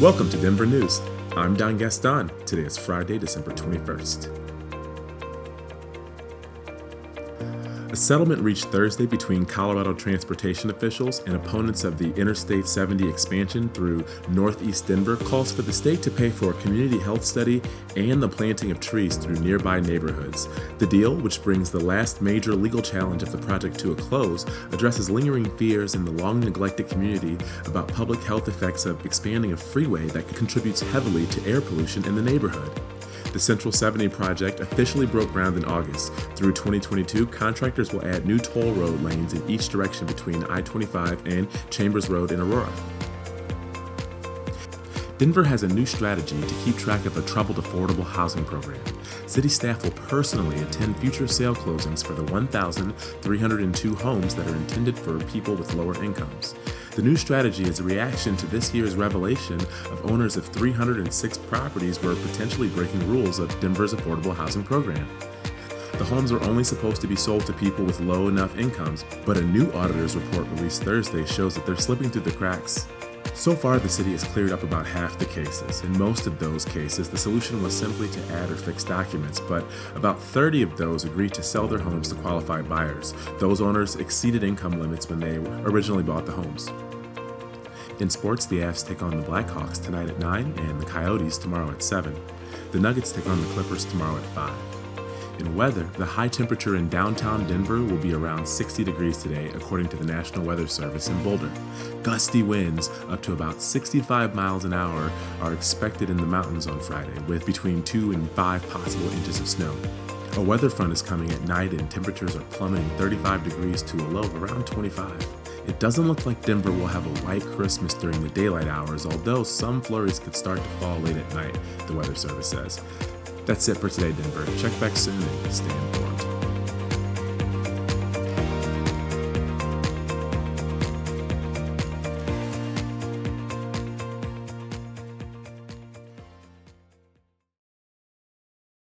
Welcome to Denver News. I'm Don Gaston. Today is Friday, December 21st. A settlement reached Thursday between Colorado transportation officials and opponents of the Interstate 70 expansion through northeast Denver calls for the state to pay for a community health study and the planting of trees through nearby neighborhoods. The deal, which brings the last major legal challenge of the project to a close, addresses lingering fears in the long neglected community about public health effects of expanding a freeway that contributes heavily to air pollution in the neighborhood. The Central 70 project officially broke ground in August. Through 2022, contractors will add new toll road lanes in each direction between I 25 and Chambers Road in Aurora. Denver has a new strategy to keep track of a troubled affordable housing program. City staff will personally attend future sale closings for the 1,302 homes that are intended for people with lower incomes. The new strategy is a reaction to this year's revelation of owners of 306 properties were potentially breaking rules of Denver's affordable housing program. The homes are only supposed to be sold to people with low enough incomes, but a new auditor's report released Thursday shows that they're slipping through the cracks. So far, the city has cleared up about half the cases. In most of those cases, the solution was simply to add or fix documents, but about 30 of those agreed to sell their homes to qualified buyers. Those owners exceeded income limits when they originally bought the homes. In sports, the Avs take on the Blackhawks tonight at 9 and the Coyotes tomorrow at 7. The Nuggets take on the Clippers tomorrow at 5. In weather, the high temperature in downtown Denver will be around 60 degrees today, according to the National Weather Service in Boulder. Gusty winds up to about 65 miles an hour are expected in the mountains on Friday, with between 2 and 5 possible inches of snow. A weather front is coming at night and temperatures are plummeting 35 degrees to a low of around 25. It doesn't look like Denver will have a white Christmas during the daylight hours, although some flurries could start to fall late at night, the Weather Service says. That's it for today, Denver. Check back soon and stay informed.